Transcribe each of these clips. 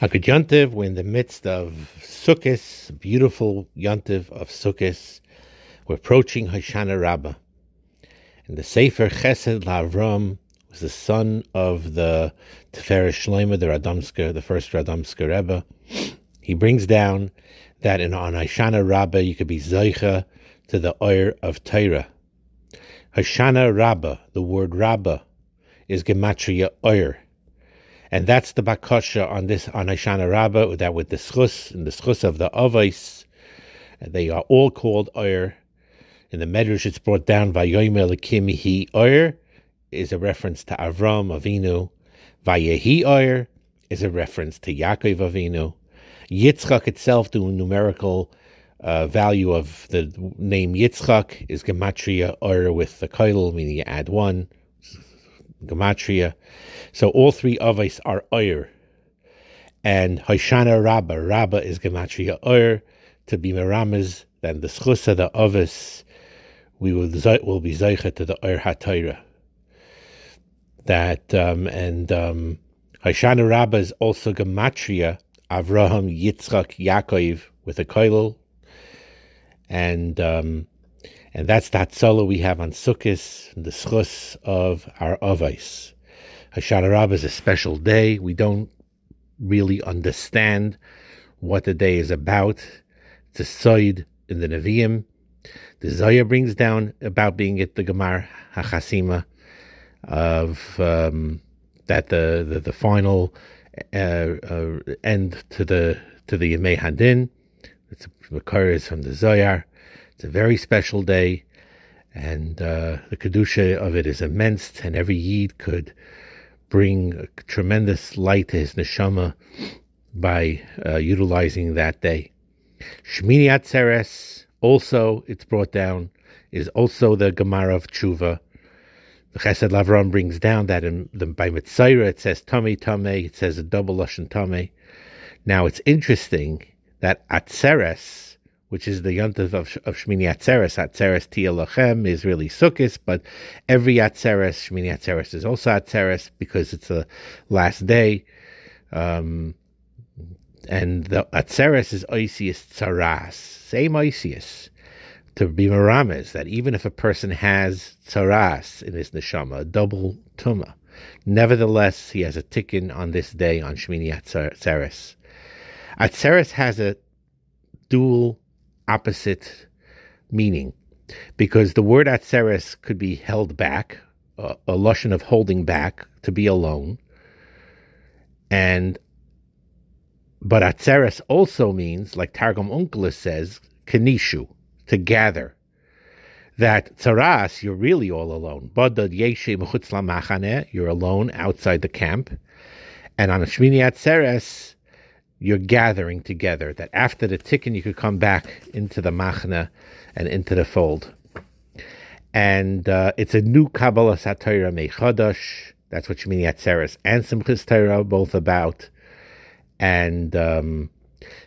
A good yontiv, we're in the midst of Sukkot, beautiful yontiv of Sukkot. We're approaching Hoshana Rabbah. And the Sefer Chesed Lavram was the son of the Tiferes Shlomo, the Radomsker, the first Radomsker Rebbe. He brings down that in on Hoshana Rabbah you could be Zoicha to the Oyer of Torah. Hoshana Rabbah, the word Rabbah, is Gematria Oyer. And that's the bakasha on this on Hoshana Rabbah, that with the schus and the schus of the avos, they are all called oyer. In the Medrash, it's brought down Vayomer Lekim Hi Oyer is a reference to Avram Avinu. Vayehi Oyer is a reference to Yaakov Avinu. Yitzchak itself, the numerical uh, value of the name Yitzchak is gematria Oyer with the koil, meaning you add one gematria. So all three avos are oyer. And Hoshana Rabba, Rabba is gematria oyer. To be merames, then the schusa, the avos, we will, will be zeicha to the oyer hatayra. That, um, and um, Hoshana is also gematria, Avraham, Yitzchak, Yaakov, with a koil. And um, and that's that solo we have on Sukkot, the schus of our Avais. Hoshana Rabbah is a special day. We don't really understand what the day is about. It's a side in the Nevi'im. The Zaya brings down about being at the Gemar Hachasima of um, that the, the, the final uh, uh, end to the to the Yemei Hadin. It's occurs from the Zoyar. It's a very special day, and uh, the kedusha of it is immense. And every yid could bring tremendous light to his neshama by uh, utilizing that day. Shmini Atzeres, also it's brought down, is also the Gemara of Tshuva. The Chesed Lavram brings down that in the, by Mitzayra it says Tame Tame, it says a double Lashon Tame. Now it's interesting that Atzeres, which is the yontav of, of Shmini Atzeres. Atzeres Tia Lachem is really Sukkot, but every Atzeres, Shmini Atzeres is also Atzeres because it's the last day. Um, and the Atzeres is Oisius Tzaras, same Oisius. To be Marames, that even if a person has Tzaras in his neshama, a double Tuma, nevertheless he has a tikkun on this day on Shmini Atzeres. Atzeres has a dual opposite meaning because the word atzeres could be held back, uh, a lotion of holding back, to be alone. And but atzeres also means, like Targum Onkelos says, kanishu, to gather. That tzaras, you're really all alone. Badad yeshe machane, you're alone outside the camp. And on a Shmini Atzeres, you're gathering together, that after the tikkun you could come back into the machna and into the fold. And uh, it's a new Kabbalah Satira Mechadash. That's what Shemini Atzeres and Simchis Torah both about. And um,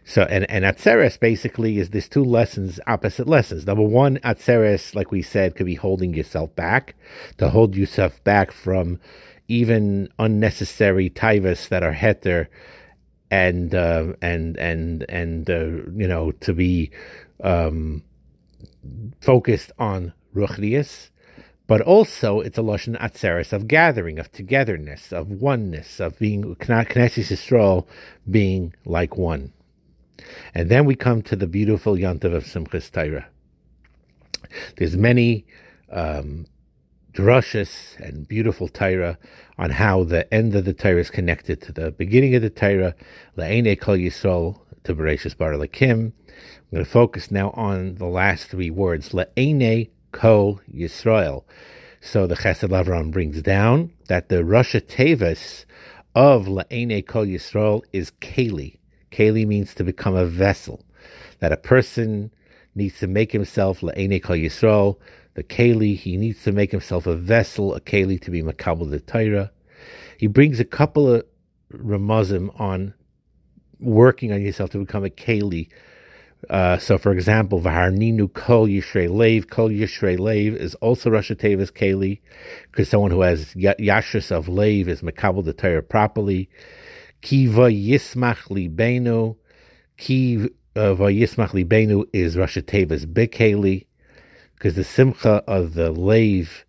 so, and, and Atzeres basically is these two lessons, opposite lessons. Number one, Atzeres, like we said, could be holding yourself back, to hold yourself back from even unnecessary taivas that are heter and uh, and and and uh, you know to be um, focused on ruchnius, but also it's a lashon atzeres of gathering, of togetherness, of oneness, of being Knesset Yisrael being like one. And then we come to the beautiful yontav of Simchas Torah. There's many um, drushes and beautiful Torah on how the end of the Torah is connected to the beginning of the Torah, La'ene Kol Yisrael, to Bereshis Bar Lakim. I'm going to focus now on the last three words, La'ene Kol Yisrael. So the Chesed Lavram brings down that the Rasha Tevis of La'ene Kol Yisrael is Keli. Keli means to become a vessel, that a person needs to make himself La'ene Kol Yisrael, the keli. He needs to make himself a vessel, a keli, to be makabel the Torah. He brings a couple of ramazim on working on yourself to become a keli. Uh, so, for example, Vaharninu Kol Yishrei Lev, Kol Yishrei Lev is also Rasha Tevis Keli, because someone who has Yashris of Lev is Makabal the Torah properly. Ki vayismach libenu. Ki uh, vayismach libenu is Rashi Tevis Bekeli, because the simcha of the lave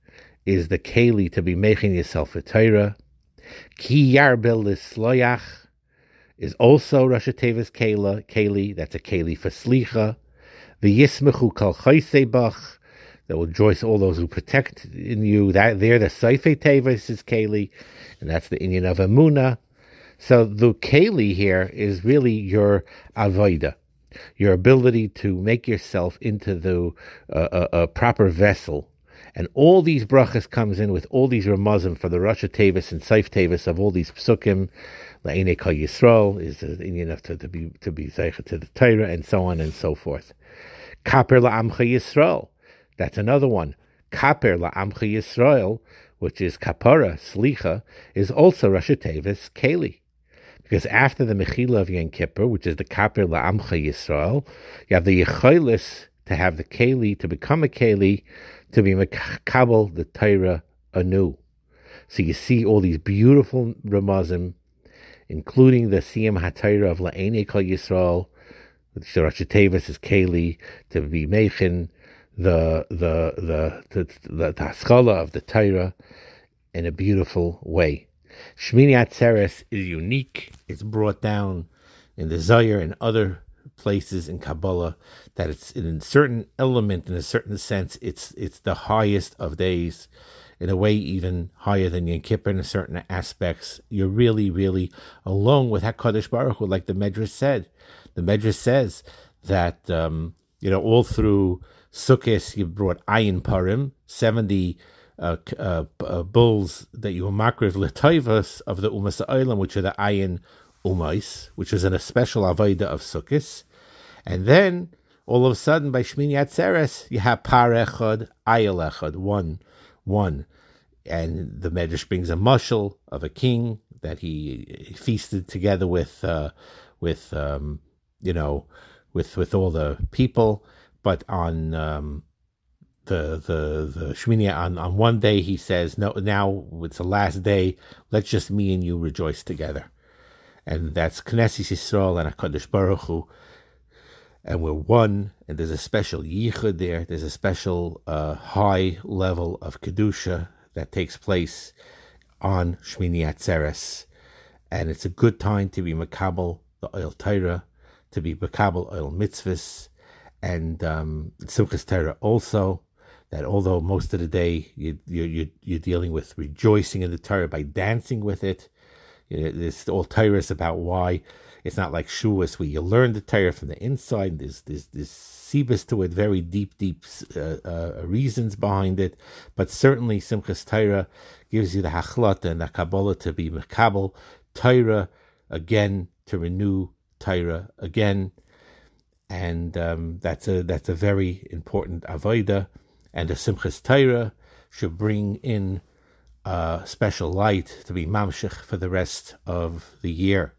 is the keli to be making yourself a Torah. Ki yarbil loyach is also Rashi Tevis Keli, that's a Keli for Slicha. The Yismechu Kal Bach, that will rejoice all those who protect in you. That there, the Seife Tevis is Keli, and that's the Indian of Amuna. So the Keli here is really your Avoida, your ability to make yourself into the uh, a, a proper vessel and all these brachas comes in with all these ramazim for the Rasha Tavis and Saif Tavis of all these psukim. La'ene Kal Yisrael is enough to, to be to be zeicha to the Torah and so on and so forth. Kaper la'amcha Yisrael. That's another one. Kaper la'amcha Yisrael, which is kapara slicha, is also Rasha Tavis keli. Because after the Mechila of Yom Kippur, which is the Kaper la'amcha Yisrael, you have the Yecholis to have the keli to become a keli to be makabel the Torah anew. So you see all these beautiful ramazim, including the Siyam HaTorah of La'ene Kol Yisrael, which Rashi Tevis is Keli, to be Mechin, the the the the the, the of the Torah in a beautiful way. Shmini Atzeres is unique. It's brought down in the Zayir and other places in Kabbalah that it's in a certain element, in a certain sense, it's it's the highest of days, in a way even higher than Yom Kippur in certain aspects. You're really, really alone with Hakadosh Baruch Hu, like the Medrash said. The Medrash says that um, you know all through Sukkot you brought Ayin Parim, seventy. Uh, uh, uh, bulls that you were makriv letaivas of the Umos Haolam, which are the Ayin Umais, which is in a special Avodah of Sukkot. And then all of a sudden by Shmini Atzeres, you have Par Echad, Echad, one, one. And the Medrash brings a mushel of a king that he feasted together with, uh, with um, you know, with with all the people. But on um, the the the Shmini on on one day he says, no, now it's the last day. Let's just me and you rejoice together, and that's Knesset Yisrael and Hakadosh Baruch Hu and we're one, and there's a special yichud there. There's a special uh, high level of kedusha that takes place on Shmini Atzeres, and it's a good time to be makabel the oil Torah, to be makabel oil mitzvahs, and um, Simchas Torah also. That although most of the day you, you, you're dealing with rejoicing in the Torah by dancing with it, you know, this all Torah is about why it's not like Shuas where you learn the Torah from the inside. There's there's this sibus to it, very deep, deep uh, uh, reasons behind it. But certainly Simchas Torah gives you the hachlata and the Kabbalah to be mekabel Torah again to renew Torah again, and um, that's a that's a very important avodah. And the Simchas Torah should bring in a special light to be mamshich for the rest of the year.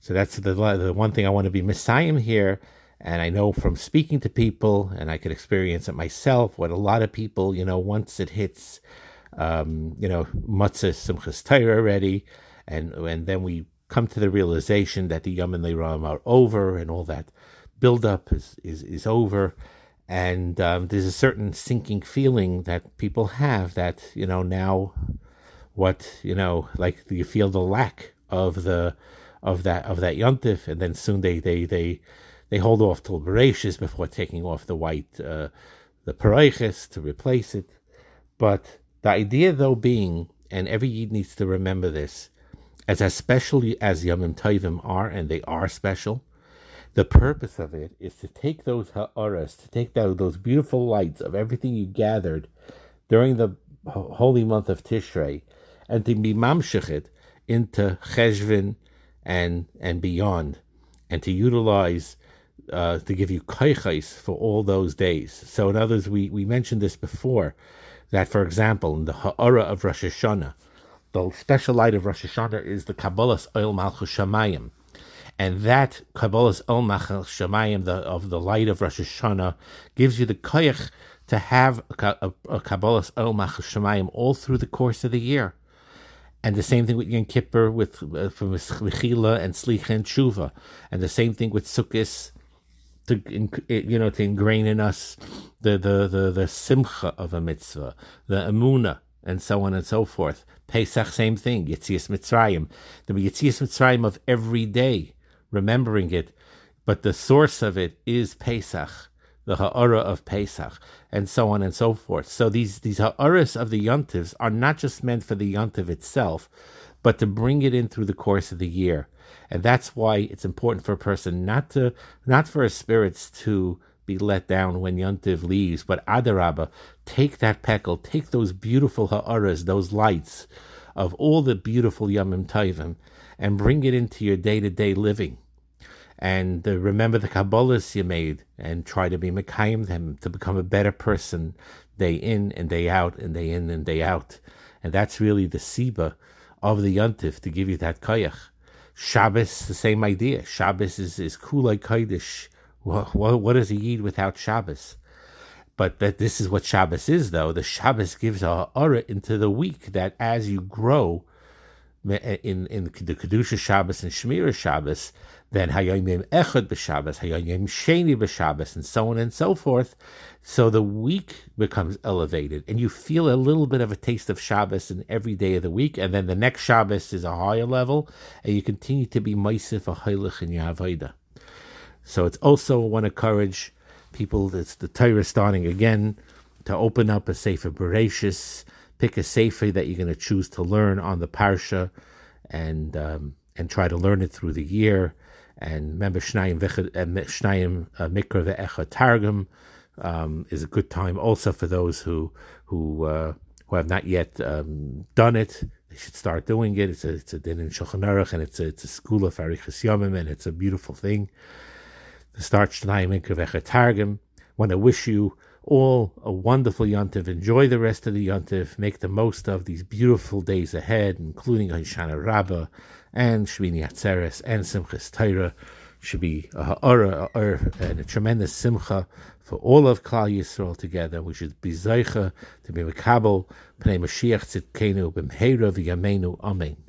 So that's the, the one thing I want to be Messiah here. And I know from speaking to people, and I could experience it myself, what a lot of people, you know, once it hits, um, you know, Matzah Simchas Torah already, and and then we come to the realization that the Yomim Noraim are over, and all that buildup is, is, is over. And um, there's a certain sinking feeling that people have that, you know, now what, you know, like you feel the lack of the of that of that yontif, and then soon they they they they hold off till Bereshis before taking off the white uh, the paraiches to replace it. But the idea, though, being, and every Yid needs to remember this, as as special as Yomim Tovim are, and they are special, the purpose of it is to take those ha'aras, to take those, those beautiful lights of everything you gathered during the holy month of Tishrei, and to be mamshechit into Cheshvin and and beyond, and to utilize uh, to give you kaichais for all those days. So, in others, we we mentioned this before that, for example, in the ha'ara of Rosh Hashanah, the special light of Rosh Hashanah is the Kabbalah's Oil Malchus Shamayim. And that Kabbalah's Oil Malchus Shamayim, the, of the light of Rosh Hashanah, gives you the koyach to have a, a, a Kabbalah's Shamayim all through the course of the year. And the same thing with Yom Kippur, with uh, from Mechila and Slicha and Tshuva, and the same thing with Sukkot, to you know to ingrain in us the the the, the simcha of a mitzvah, the emuna, and so on and so forth. Pesach, same thing. Yitzias Mitzrayim, the Yitzias Mitzrayim of every day, remembering it, but the source of it is Pesach, the ha'ara of Pesach, and so on and so forth. So these these ha'aras of the yontivs are not just meant for the yontiv itself, but to bring it in through the course of the year. And that's why it's important for a person not to, not for his spirits to be let down when Yontiv leaves, but Adarabba, take that pekel, take those beautiful ha'aras, those lights of all the beautiful Yamim Taivim, and bring it into your day to day living. And uh, remember the Kabbalahs you made, and try to be Mekayim them to become a better person day in and day out, and day in and day out. And that's really the Siba of the Yontif to give you that Kayach. Shabbos, the same idea. Shabbos is, is Kulai Kaidish. What, what, what does he eat without Shabbos? But that this is what Shabbos is, though. The Shabbos gives a aura into the week that as you grow Eh, in, in the Kedusha Shabbos and Shemira Shabbos, then Hayomim Echad b'Shabbos, Hayomim Sheni b'Shabbos, and so on and so forth. So the week becomes elevated, and you feel a little bit of a taste of Shabbos in every day of the week, and then the next Shabbos is a higher level, and you continue to be Meisif a Heilich in your So it's also want to encourage people, it's the Torah starting again, to open up a Sefer Bereshis, pick a Sefer that you're going to choose to learn on the Parsha, and um, and try to learn it through the year and remember Shnayim Shnayim uh, Mikra Ve'echa Targum um, is a good time also for those who who uh, who have not yet um, done it. They should start doing it. It's a it's a din in Shulchan Aruch and it's a it's a school of Arichas Yomim and it's a beautiful thing. To start Shnayim Mikra Ve'echa Targum. Want to wish you all a wonderful Yontif. Enjoy the rest of the Yontif. Make the most of these beautiful days ahead, including Hoshana Rabbah and Shmini Atzeres and Simchas Torah should be a ha'ara, and a tremendous simcha for all of Klal Yisrael together. We should be zeicha to be mekabel pnei Mashiach tzidkenu b'mheira v'yameinu. Amen.